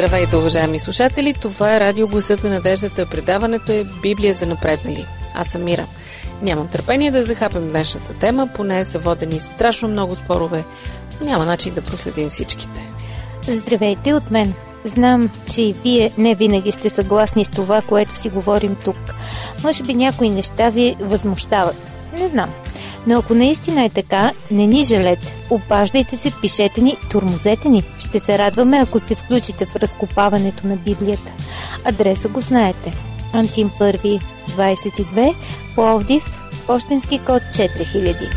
Здравейте, уважаеми слушатели! Това е Радио Гласът на надеждата. Предаването е Библия за напреднали. Аз съм Мира. Нямам търпение да захапем днешната тема, поне са водени страшно много спорове. Няма начин да проследим всичките. Здравейте от мен! Знам, че и вие не винаги сте съгласни с това, което си говорим тук. Може би някои неща ви възмущават. Не знам. Но ако наистина е така, не ни жалете. Обаждайте се, пишете ни, турмозете ни. Ще се радваме, ако се включите в разкопаването на Библията. Адреса го знаете. Антим 1, 22, Пловдив, почтенски код 4000.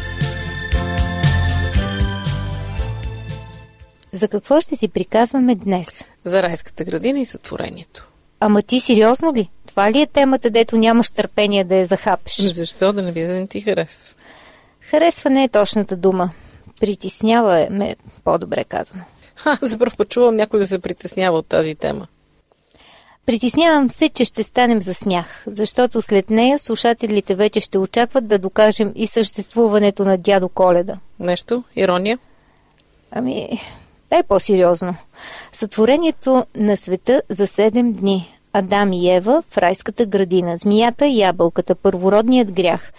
За какво ще си приказваме днес? За райската градина и сътворението. Ама ти сериозно ли? Това ли е темата, дето нямаш търпение да я захапеш? Защо да не би да не ти харесва? Харесва не е точната дума. Притеснява е ме, по-добре казано. Ха, за първ път чувам някой да се притеснява от тази тема. Притеснявам се, че ще станем за смях, защото след нея слушателите вече ще очакват да докажем и съществуването на дядо Коледа. Нещо? Ирония? Ами, дай по-сериозно. Сътворението на света за 7 дни. Адам и Ева в райската градина, змията и ябълката, първородният грях.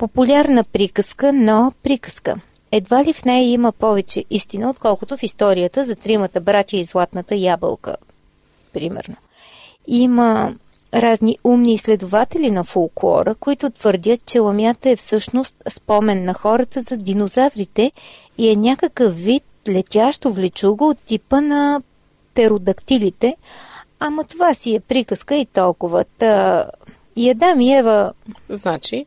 Популярна приказка, но приказка. Едва ли в нея има повече истина, отколкото в историята за тримата братя и златната ябълка. Примерно. Има разни умни изследователи на фолклора, които твърдят, че ламята е всъщност спомен на хората за динозаврите и е някакъв вид летящо влечуго от типа на птеродактилите, ама това си е приказка и толкова. Та... И Адам и Ева... Значи,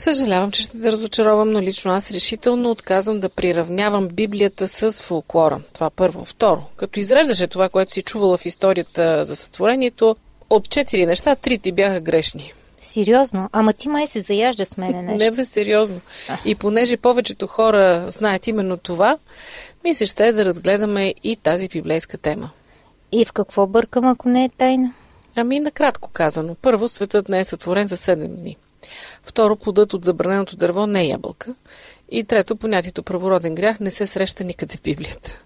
Съжалявам, че ще те разочаровам, но лично аз решително отказвам да приравнявам Библията с фолклора. Това първо. Второ, като изреждаше това, което си чувала в историята за сътворението, от четири неща, три ти бяха грешни. Сериозно? Ама ти май се заяжда с мене нещо. Не бе, сериозно. И понеже повечето хора знаят именно това, ми се ще е да разгледаме и тази библейска тема. И в какво бъркам, ако не е тайна? Ами, накратко казано. Първо, светът не е сътворен за 7 дни. Второ, плодът от забраненото дърво не е ябълка. И трето, понятието правороден грях не се среща никъде в Библията.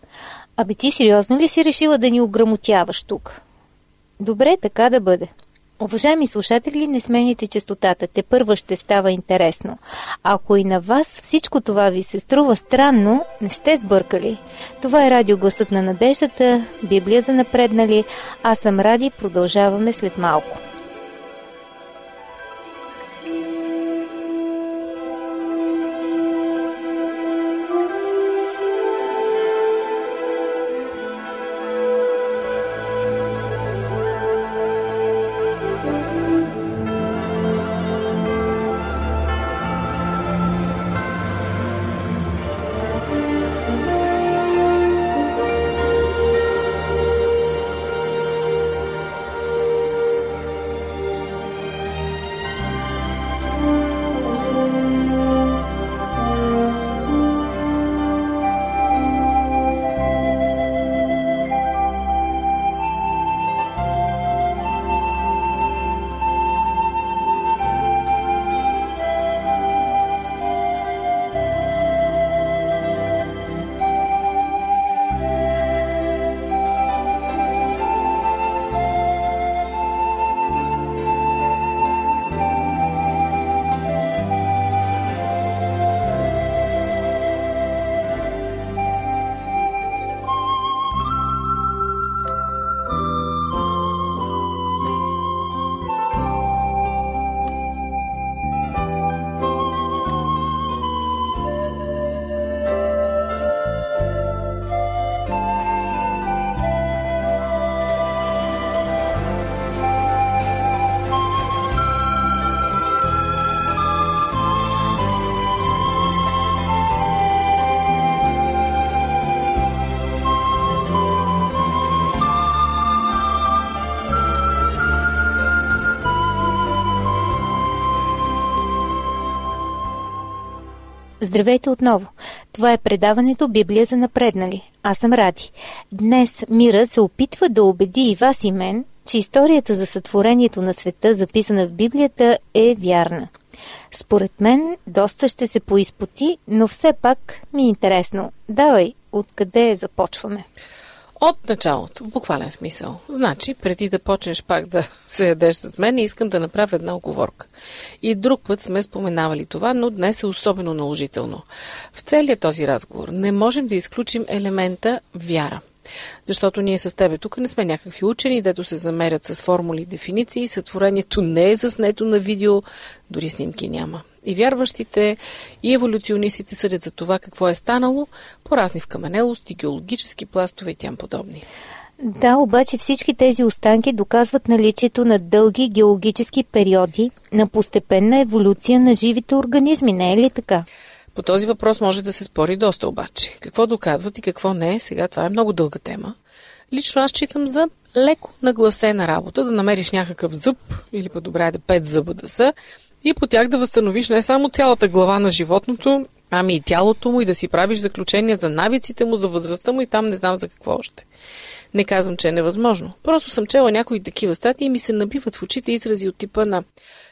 Абе ти сериозно ли си решила да ни ограмотяваш тук? Добре, така да бъде. Уважаеми слушатели, не смените частотата. Те първа ще става интересно. Ако и на вас всичко това ви се струва странно, не сте сбъркали. Това е радио Гласът на надеждата, Библия за напреднали. Аз съм Ради, продължаваме след малко. Здравейте отново! Това е предаването Библия за напреднали. Аз съм Ради. Днес Мира се опитва да убеди и вас и мен, че историята за сътворението на света, записана в Библията, е вярна. Според мен, доста ще се поизпоти, но все пак ми е интересно. Давай, откъде започваме? От началото, в буквален смисъл. Значи, преди да почнеш пак да се ядеш с мен, искам да направя една оговорка. И друг път сме споменавали това, но днес е особено наложително. В целият този разговор не можем да изключим елемента вяра. Защото ние с тебе тук не сме някакви учени, дето се замерят с формули и дефиниции, сътворението не е заснето на видео, дори снимки няма. И вярващите, и еволюционистите съдят за това какво е станало по разни вкаменелости, геологически пластове и тям подобни. Да, обаче всички тези останки доказват наличието на дълги геологически периоди на постепенна еволюция на живите организми, не е ли така? По този въпрос може да се спори доста обаче. Какво доказват и какво не, сега това е много дълга тема. Лично аз читам за леко нагласена работа, да намериш някакъв зъб, или по-добре да пет зъба да са, и по тях да възстановиш не само цялата глава на животното, ами и тялото му и да си правиш заключения за навиците му, за възрастта му и там не знам за какво още. Не казвам, че е невъзможно. Просто съм чела някои такива статии и ми се набиват в очите изрази от типа на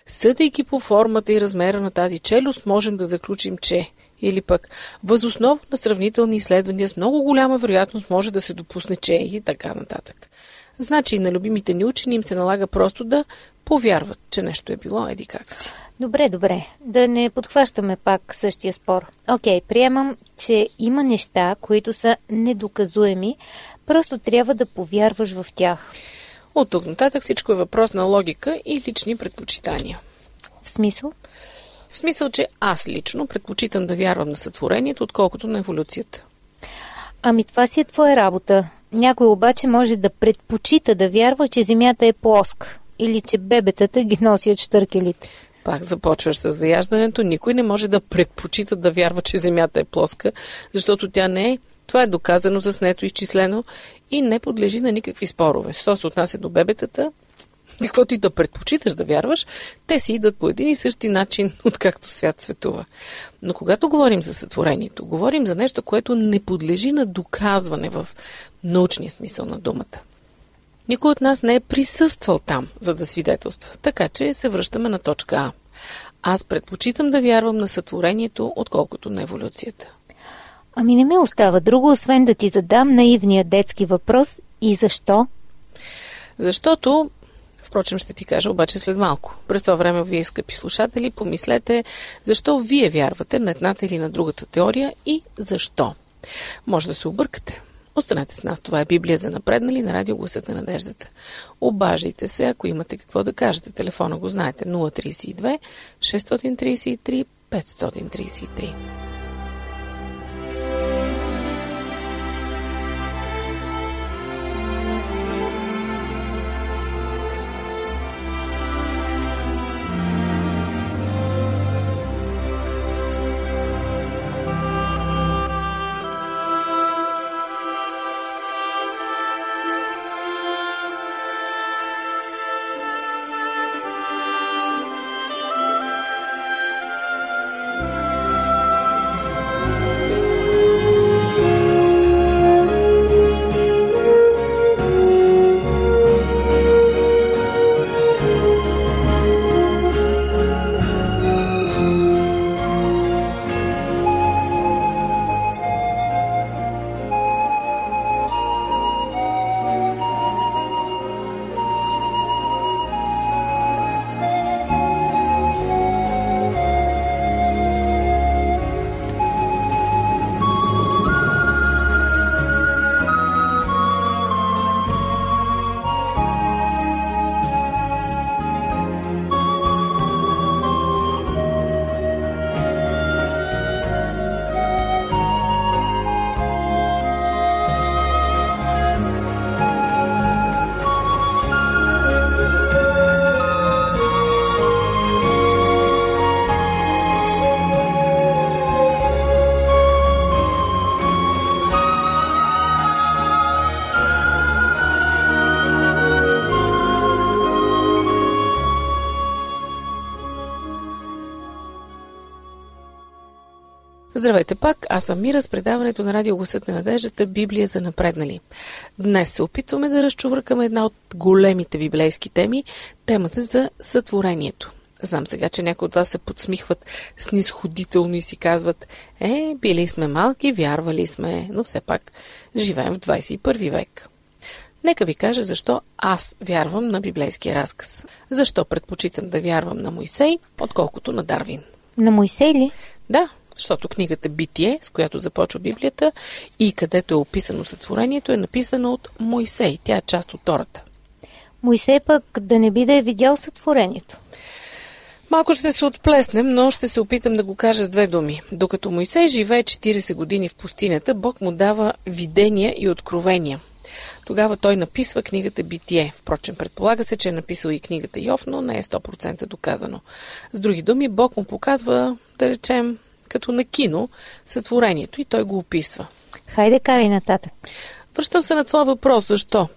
Съдейки по формата и размера на тази челюст, можем да заключим, че или пък възоснова на сравнителни изследвания с много голяма вероятност може да се допусне, че и така нататък. Значи и на любимите ни учени им се налага просто да повярват, че нещо е било еди как си. Добре, добре. Да не подхващаме пак същия спор. Окей, приемам, че има неща, които са недоказуеми, просто трябва да повярваш в тях. От тук нататък всичко е въпрос на логика и лични предпочитания. В смисъл? В смисъл, че аз лично предпочитам да вярвам на сътворението, отколкото на еволюцията. Ами това си е твоя работа. Някой обаче може да предпочита да вярва, че Земята е плоска или че бебетата ги носят штъркелите. Пак започваш с заяждането. Никой не може да предпочита да вярва, че Земята е плоска, защото тя не е. Това е доказано, заснето, изчислено и не подлежи на никакви спорове. Що се отнася до бебетата, каквото и да предпочиташ да вярваш, те си идват по един и същи начин, откакто свят светува. Но когато говорим за сътворението, говорим за нещо, което не подлежи на доказване в научния смисъл на думата. Никой от нас не е присъствал там, за да свидетелства, така че се връщаме на точка А. Аз предпочитам да вярвам на сътворението, отколкото на еволюцията. Ами не ми остава друго, освен да ти задам наивния детски въпрос и защо? Защото Впрочем, ще ти кажа обаче след малко. През това време, вие, скъпи слушатели, помислете защо вие вярвате на едната или на другата теория и защо. Може да се объркате. Останете с нас. Това е Библия за напреднали на радио Гласът на надеждата. Обаждайте се, ако имате какво да кажете. Телефона го знаете 032 633 533. Здравейте пак, аз съм Мира с предаването на радио Гласът на надеждата Библия за напреднали. Днес се опитваме да разчувъркаме една от големите библейски теми, темата за сътворението. Знам сега, че някои от вас се подсмихват снисходително и си казват Е, били сме малки, вярвали сме, но все пак живеем в 21 век. Нека ви кажа защо аз вярвам на библейския разказ. Защо предпочитам да вярвам на Моисей, отколкото на Дарвин. На Моисей ли? Да, защото книгата Битие, с която започва Библията и където е описано сътворението, е написана от Моисей. Тя е част от Тората. Моисей пък да не би да е видял сътворението. Малко ще се отплеснем, но ще се опитам да го кажа с две думи. Докато Моисей живее 40 години в пустинята, Бог му дава видения и откровения. Тогава той написва книгата Битие. Впрочем, предполага се, че е написал и книгата Йов, но не е 100% доказано. С други думи, Бог му показва, да речем, като на кино, сътворението и той го описва. Хайде, карай нататък. Връщам се на твоя въпрос. Защо?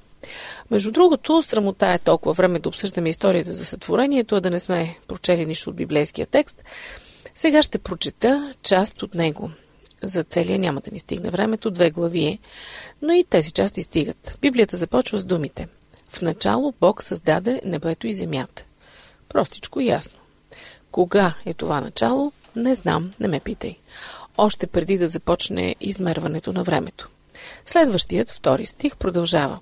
Между другото, срамота е толкова време да обсъждаме историята за сътворението, а да не сме прочели нищо от библейския текст. Сега ще прочета част от него. За целия няма да ни стигне времето, две глави е, но и тези части стигат. Библията започва с думите. В начало Бог създаде небето и земята. Простичко и ясно. Кога е това начало? Не знам, не ме питай. Още преди да започне измерването на времето. Следващият, втори стих, продължава.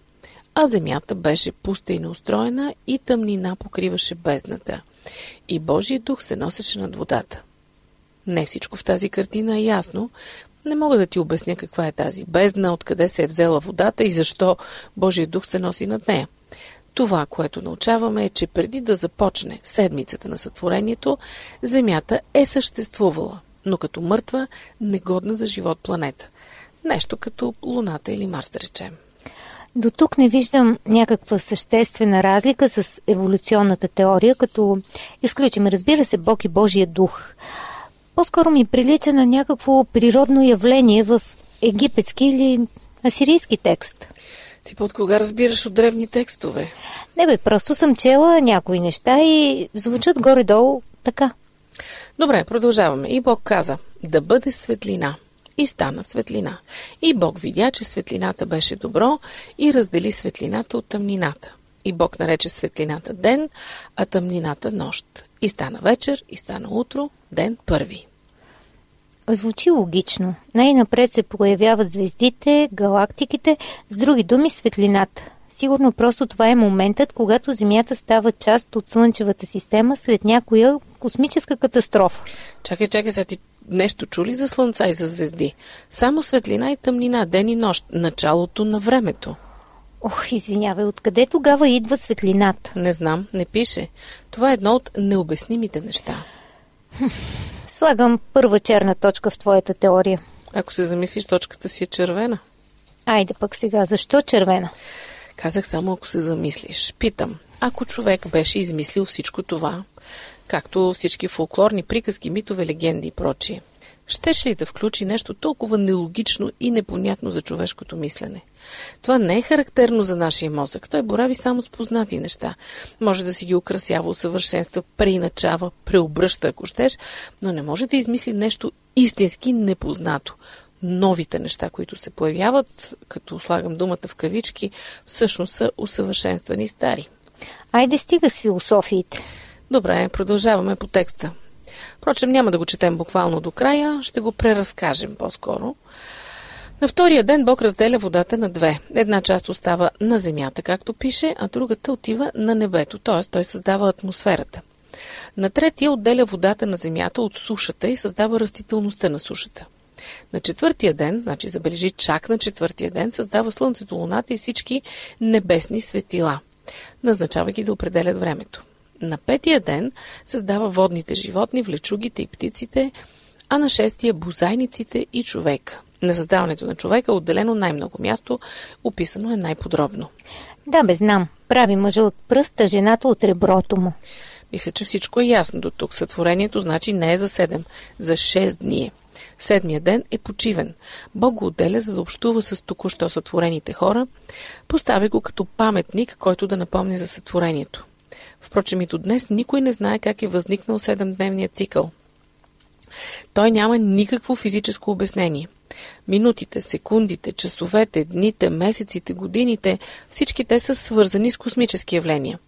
А земята беше пуста и неустроена и тъмнина покриваше бездната. И Божия дух се носеше над водата. Не всичко в тази картина е ясно. Не мога да ти обясня каква е тази бездна, откъде се е взела водата и защо Божия дух се носи над нея. Това, което научаваме е, че преди да започне седмицата на сътворението, Земята е съществувала, но като мъртва, негодна за живот планета. Нещо като Луната или Марс, да речем. До тук не виждам някаква съществена разлика с еволюционната теория, като изключим, разбира се, Бог и Божия дух. По-скоро ми прилича на някакво природно явление в египетски или асирийски текст. Ти под кога разбираш от древни текстове? Не бе, просто съм чела някои неща и звучат горе-долу така. Добре, продължаваме. И Бог каза, да бъде светлина. И стана светлина. И Бог видя, че светлината беше добро и раздели светлината от тъмнината. И Бог нарече светлината ден, а тъмнината нощ. И стана вечер, и стана утро, ден първи. Звучи логично. Най-напред се появяват звездите, галактиките, с други думи светлината. Сигурно просто това е моментът, когато Земята става част от Слънчевата система след някоя космическа катастрофа. Чакай, чакай, сега ти нещо чули за слънца и за звезди? Само светлина и тъмнина, ден и нощ, началото на времето. Ох, извинявай, откъде тогава идва светлината? Не знам, не пише. Това е едно от необяснимите неща. Слагам първа черна точка в твоята теория. Ако се замислиш, точката си е червена. Айде пък сега, защо червена? Казах само ако се замислиш. Питам, ако човек беше измислил всичко това, както всички фолклорни приказки, митове, легенди и прочие, щеше ли да включи нещо толкова нелогично и непонятно за човешкото мислене? Това не е характерно за нашия мозък. Той борави само с познати неща. Може да си ги украсява, усъвършенства, преиначава, преобръща, ако щеш, но не може да измисли нещо истински непознато. Новите неща, които се появяват, като слагам думата в кавички, всъщност са усъвършенствани стари. Айде стига с философиите. Добре, продължаваме по текста. Впрочем, няма да го четем буквално до края, ще го преразкажем по-скоро. На втория ден Бог разделя водата на две. Една част остава на земята, както пише, а другата отива на небето, т.е. той създава атмосферата. На третия отделя водата на земята от сушата и създава растителността на сушата. На четвъртия ден, значи забележи чак на четвъртия ден, създава Слънцето, Луната и всички небесни светила, назначавайки да определят времето. На петия ден създава водните животни, влечугите и птиците, а на шестия бозайниците и човека. На създаването на човека е отделено най-много място, описано е най-подробно. Да, бе, знам. Прави мъжа от пръста, жената от реброто му. Мисля, че всичко е ясно до тук. Сътворението значи не е за 7, за 6 дни. Седмия ден е почивен. Бог го отделя, за да общува с току-що сътворените хора. Поставя го като паметник, който да напомни за сътворението. Впрочем и до днес никой не знае как е възникнал седемдневният цикъл. Той няма никакво физическо обяснение. Минутите, секундите, часовете, дните, месеците, годините, всички те са свързани с космически явления.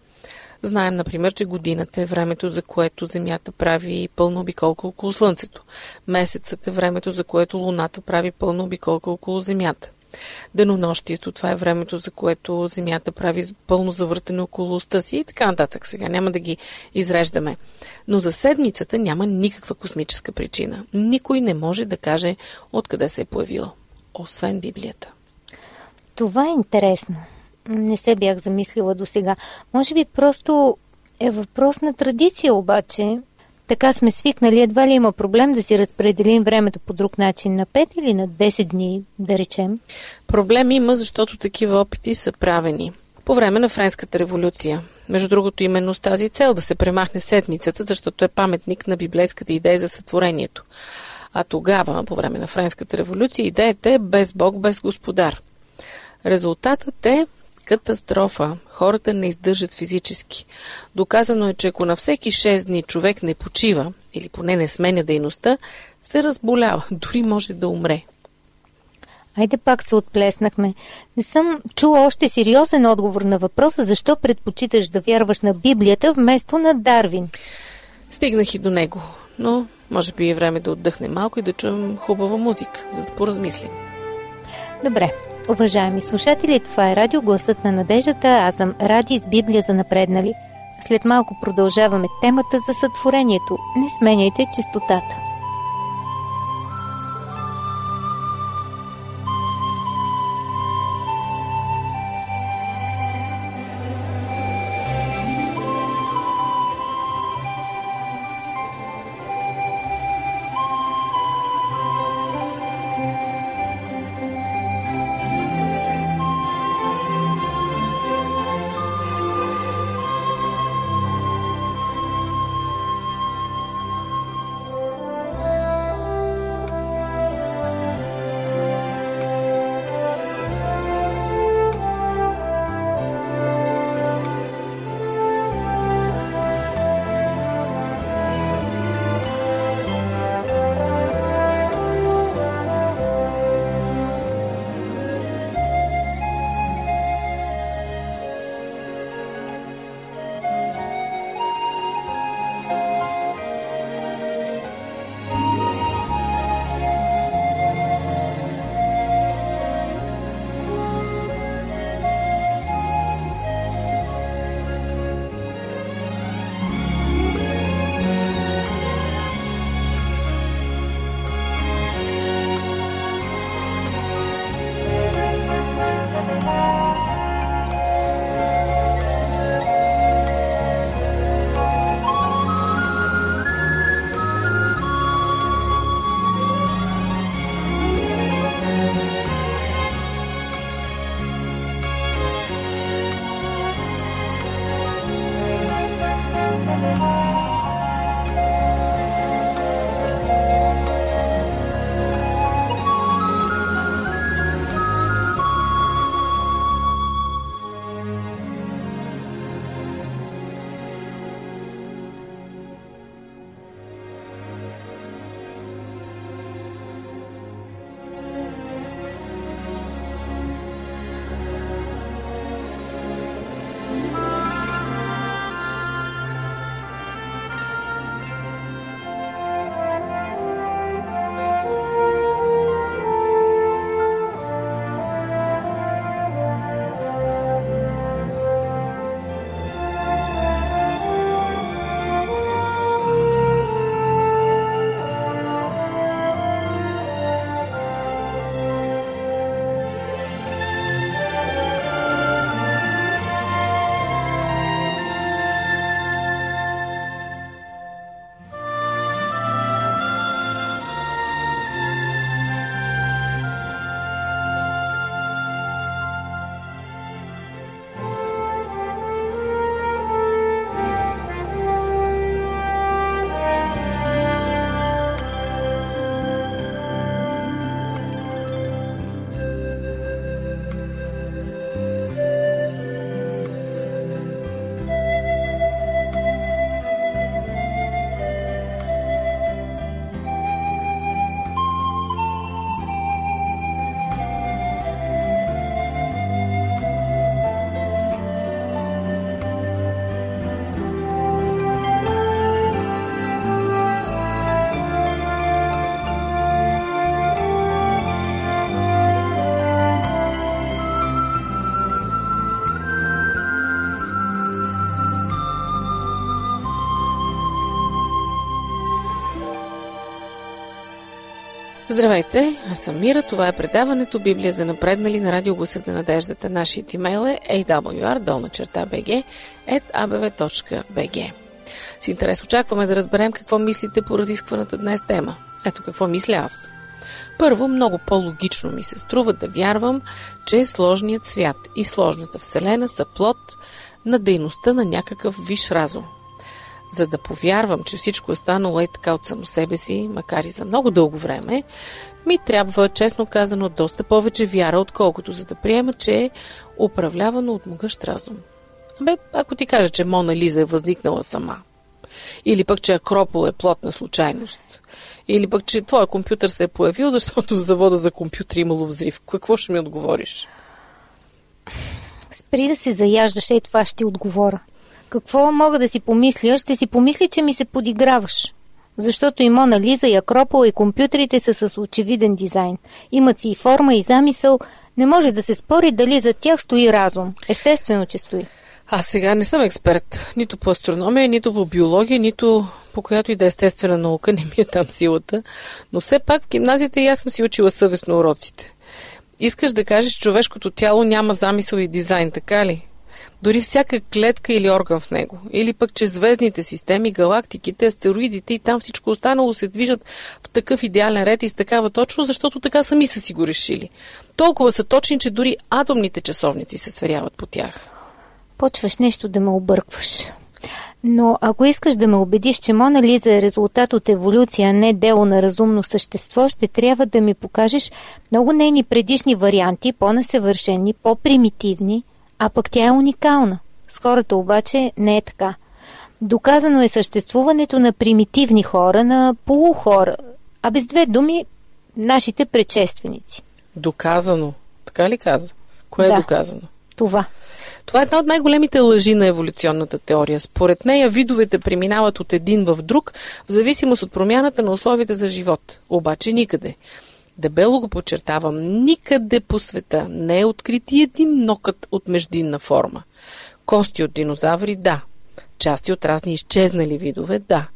Знаем, например, че годината е времето, за което Земята прави пълна обиколка около Слънцето. Месецът е времето, за което Луната прави пълна обиколка около Земята. Денонощието, това е времето, за което Земята прави пълно завъртане около уста си и така нататък. Сега няма да ги изреждаме. Но за седмицата няма никаква космическа причина. Никой не може да каже откъде се е появила. Освен Библията. Това е интересно. Не се бях замислила до сега. Може би просто е въпрос на традиция обаче. Така сме свикнали, едва ли има проблем да си разпределим времето по друг начин на 5 или на 10 дни, да речем. Проблем има, защото такива опити са правени. По време на Френската революция. Между другото, именно с тази цел да се премахне седмицата, защото е паметник на библейската идея за сътворението. А тогава, по време на Френската революция, идеята е без Бог, без Господар. Резултатът е катастрофа. Хората не издържат физически. Доказано е, че ако на всеки 6 дни човек не почива, или поне не сменя дейността, се разболява, дори може да умре. Айде пак се отплеснахме. Не съм чула още сериозен отговор на въпроса, защо предпочиташ да вярваш на Библията вместо на Дарвин. Стигнах и до него, но може би е време да отдъхнем малко и да чуем хубава музика, за да поразмислим. Добре, Уважаеми слушатели, това е радио Гласът на надеждата. Аз съм Ради с Библия за напреднали. След малко продължаваме темата за сътворението. Не сменяйте чистотата. Здравейте, аз съм Мира. Това е предаването Библия за напреднали на радио Гласът на надеждата. Нашият имейл е awr, долна черта bg, abv.bg. С интерес очакваме да разберем какво мислите по разискваната днес тема. Ето какво мисля аз. Първо, много по-логично ми се струва да вярвам, че сложният свят и сложната вселена са плод на дейността на някакъв виш разум. За да повярвам, че всичко е станало е така от само себе си, макар и за много дълго време, ми трябва, честно казано, доста повече вяра, отколкото за да приема, че е управлявано от могъщ разум. Бе, ако ти кажа, че Мона Лиза е възникнала сама, или пък, че Акропол е плотна случайност, или пък, че твоя компютър се е появил, защото в завода за компютри имало взрив, какво ще ми отговориш? Спри да се заяждаш, и това ще ти отговоря. Какво мога да си помисля? Ще си помисли, че ми се подиграваш. Защото и Мона Лиза, и Акропол, и компютрите са с очевиден дизайн. Имат си и форма, и замисъл. Не може да се спори дали за тях стои разум. Естествено, че стои. Аз сега не съм експерт нито по астрономия, нито по биология, нито по която и да е естествена наука, не ми е там силата. Но все пак в гимназията и аз съм си учила съвестно уроците. Искаш да кажеш, човешкото тяло няма замисъл и дизайн, така ли? Дори всяка клетка или орган в него. Или пък, че звездните системи, галактиките, астероидите и там всичко останало се движат в такъв идеален ред и с такава точно, защото така сами са си го решили. Толкова са точни, че дори атомните часовници се сверяват по тях. Почваш нещо да ме объркваш. Но ако искаш да ме убедиш, че Мона Лиза е резултат от еволюция, а не дело на разумно същество, ще трябва да ми покажеш много нейни предишни варианти, по-насъвършени, по-примитивни, а пък тя е уникална. С хората обаче не е така. Доказано е съществуването на примитивни хора, на полухора, а без две думи нашите предшественици. Доказано. Така ли каза? Кое е да, е доказано? Това. Това е една от най-големите лъжи на еволюционната теория. Според нея видовете преминават от един в друг в зависимост от промяната на условията за живот. Обаче никъде. Дебело го подчертавам, никъде по света не е открит и един нокът от междинна форма. Кости от динозаври – да. Части от разни изчезнали видове – да.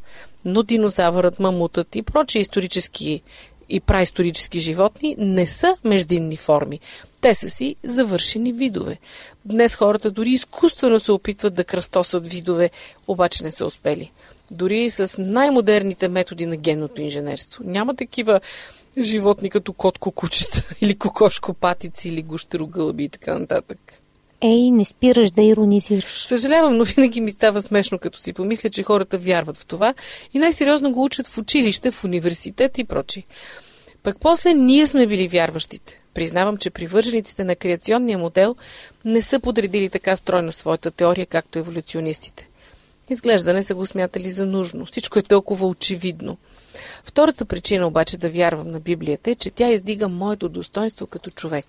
Но динозавърът, мамутът и прочи исторически и праисторически животни не са междинни форми. Те са си завършени видове. Днес хората дори изкуствено се опитват да кръстосат видове, обаче не са успели. Дори и с най-модерните методи на генното инженерство. Няма такива животни като котко кучета или кокошко патици или гущерогълби и така нататък. Ей, не спираш да иронизираш. Съжалявам, но винаги ми става смешно, като си помисля, че хората вярват в това и най-сериозно го учат в училище, в университет и прочи. Пък после ние сме били вярващите. Признавам, че привържениците на креационния модел не са подредили така стройно своята теория, както еволюционистите. Изглежда не са го смятали за нужно. Всичко е толкова очевидно. Втората причина обаче да вярвам на Библията е, че тя издига моето достоинство като човек.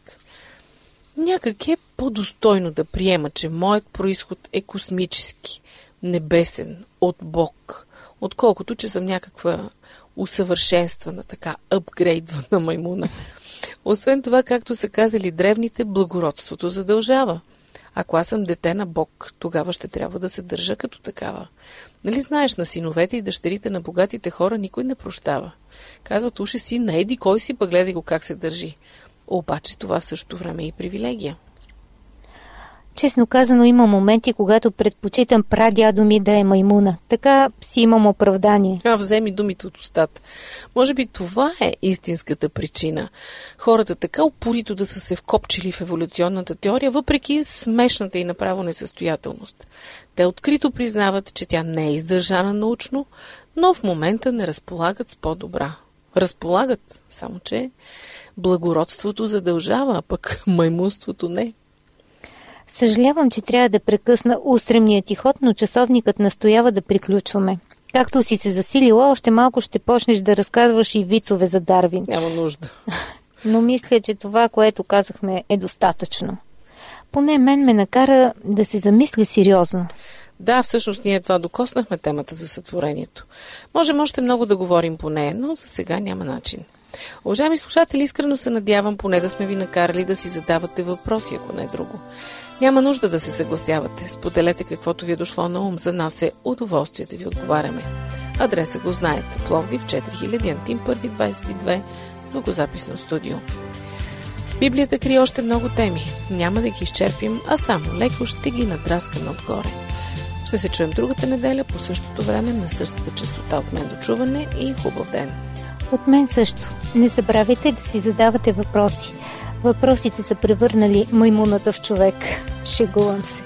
Някак е по-достойно да приема, че моят происход е космически, небесен, от Бог, отколкото, че съм някаква усъвършенствана, така апгрейдвана маймуна. Освен това, както са казали древните, благородството задължава. Ако аз съм дете на Бог, тогава ще трябва да се държа като такава. Нали знаеш, на синовете и дъщерите на богатите хора никой не прощава. Казват, уши си, на еди кой си, па гледай го как се държи. Обаче това в същото време е и привилегия. Честно казано, има моменти, когато предпочитам прадядо ми да е маймуна. Така си имам оправдание. А, вземи думите от устата. Може би това е истинската причина. Хората така упорито да са се вкопчили в еволюционната теория, въпреки смешната и направо несъстоятелност. Те открито признават, че тя не е издържана научно, но в момента не разполагат с по-добра. Разполагат, само че благородството задължава, а пък маймунството не. Съжалявам, че трябва да прекъсна устремния ти ход, но часовникът настоява да приключваме. Както си се засилила, още малко ще почнеш да разказваш и вицове за Дарвин. Няма нужда. Но мисля, че това, което казахме, е достатъчно. Поне мен ме накара да се замисля сериозно. Да, всъщност ние това докоснахме темата за сътворението. Можем още много да говорим по нея, но за сега няма начин. Уважаеми слушатели, искрено се надявам поне да сме ви накарали да си задавате въпроси, ако не е друго. Няма нужда да се съгласявате. Споделете каквото ви е дошло на ум. За нас е удоволствие да ви отговаряме. Адреса го знаете. Пловдив 4000 Антим 1 22 звукозаписно студио. Библията крие още много теми. Няма да ги изчерпим, а само леко ще ги надраскаме отгоре. Ще се чуем другата неделя по същото време на същата частота от мен до чуване и хубав ден. От мен също. Не забравяйте да си задавате въпроси. Въпросите са превърнали маймуната в човек. Шегувам се.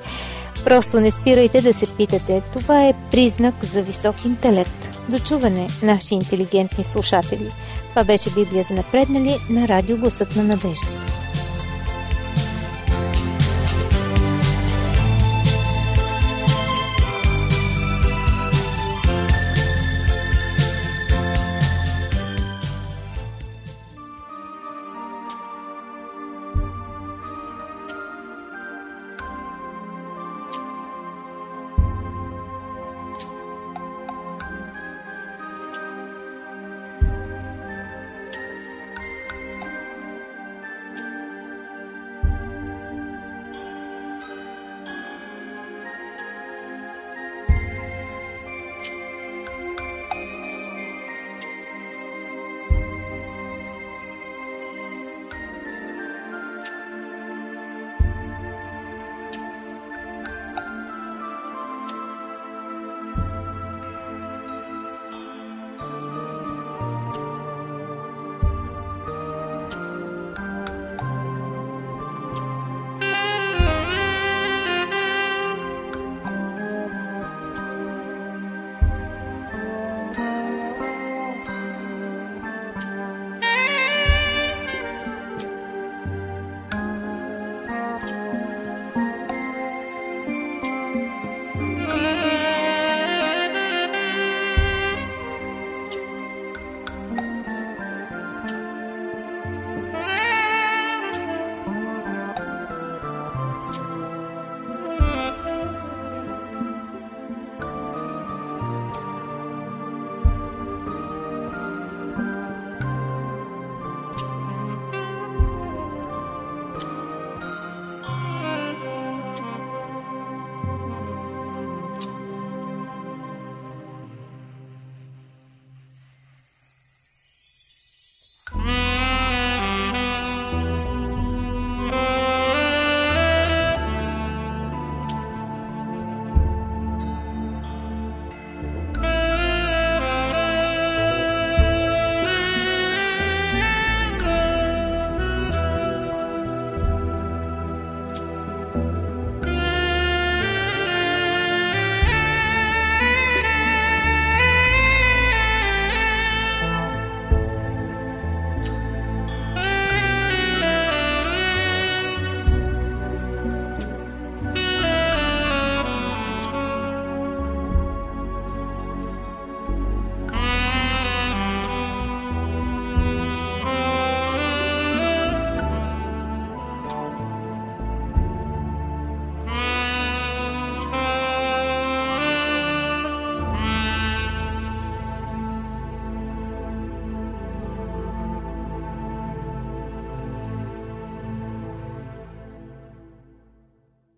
Просто не спирайте да се питате. Това е признак за висок интелект. Дочуване, наши интелигентни слушатели. Това беше Библия за напреднали на радио Гласът на надеждата.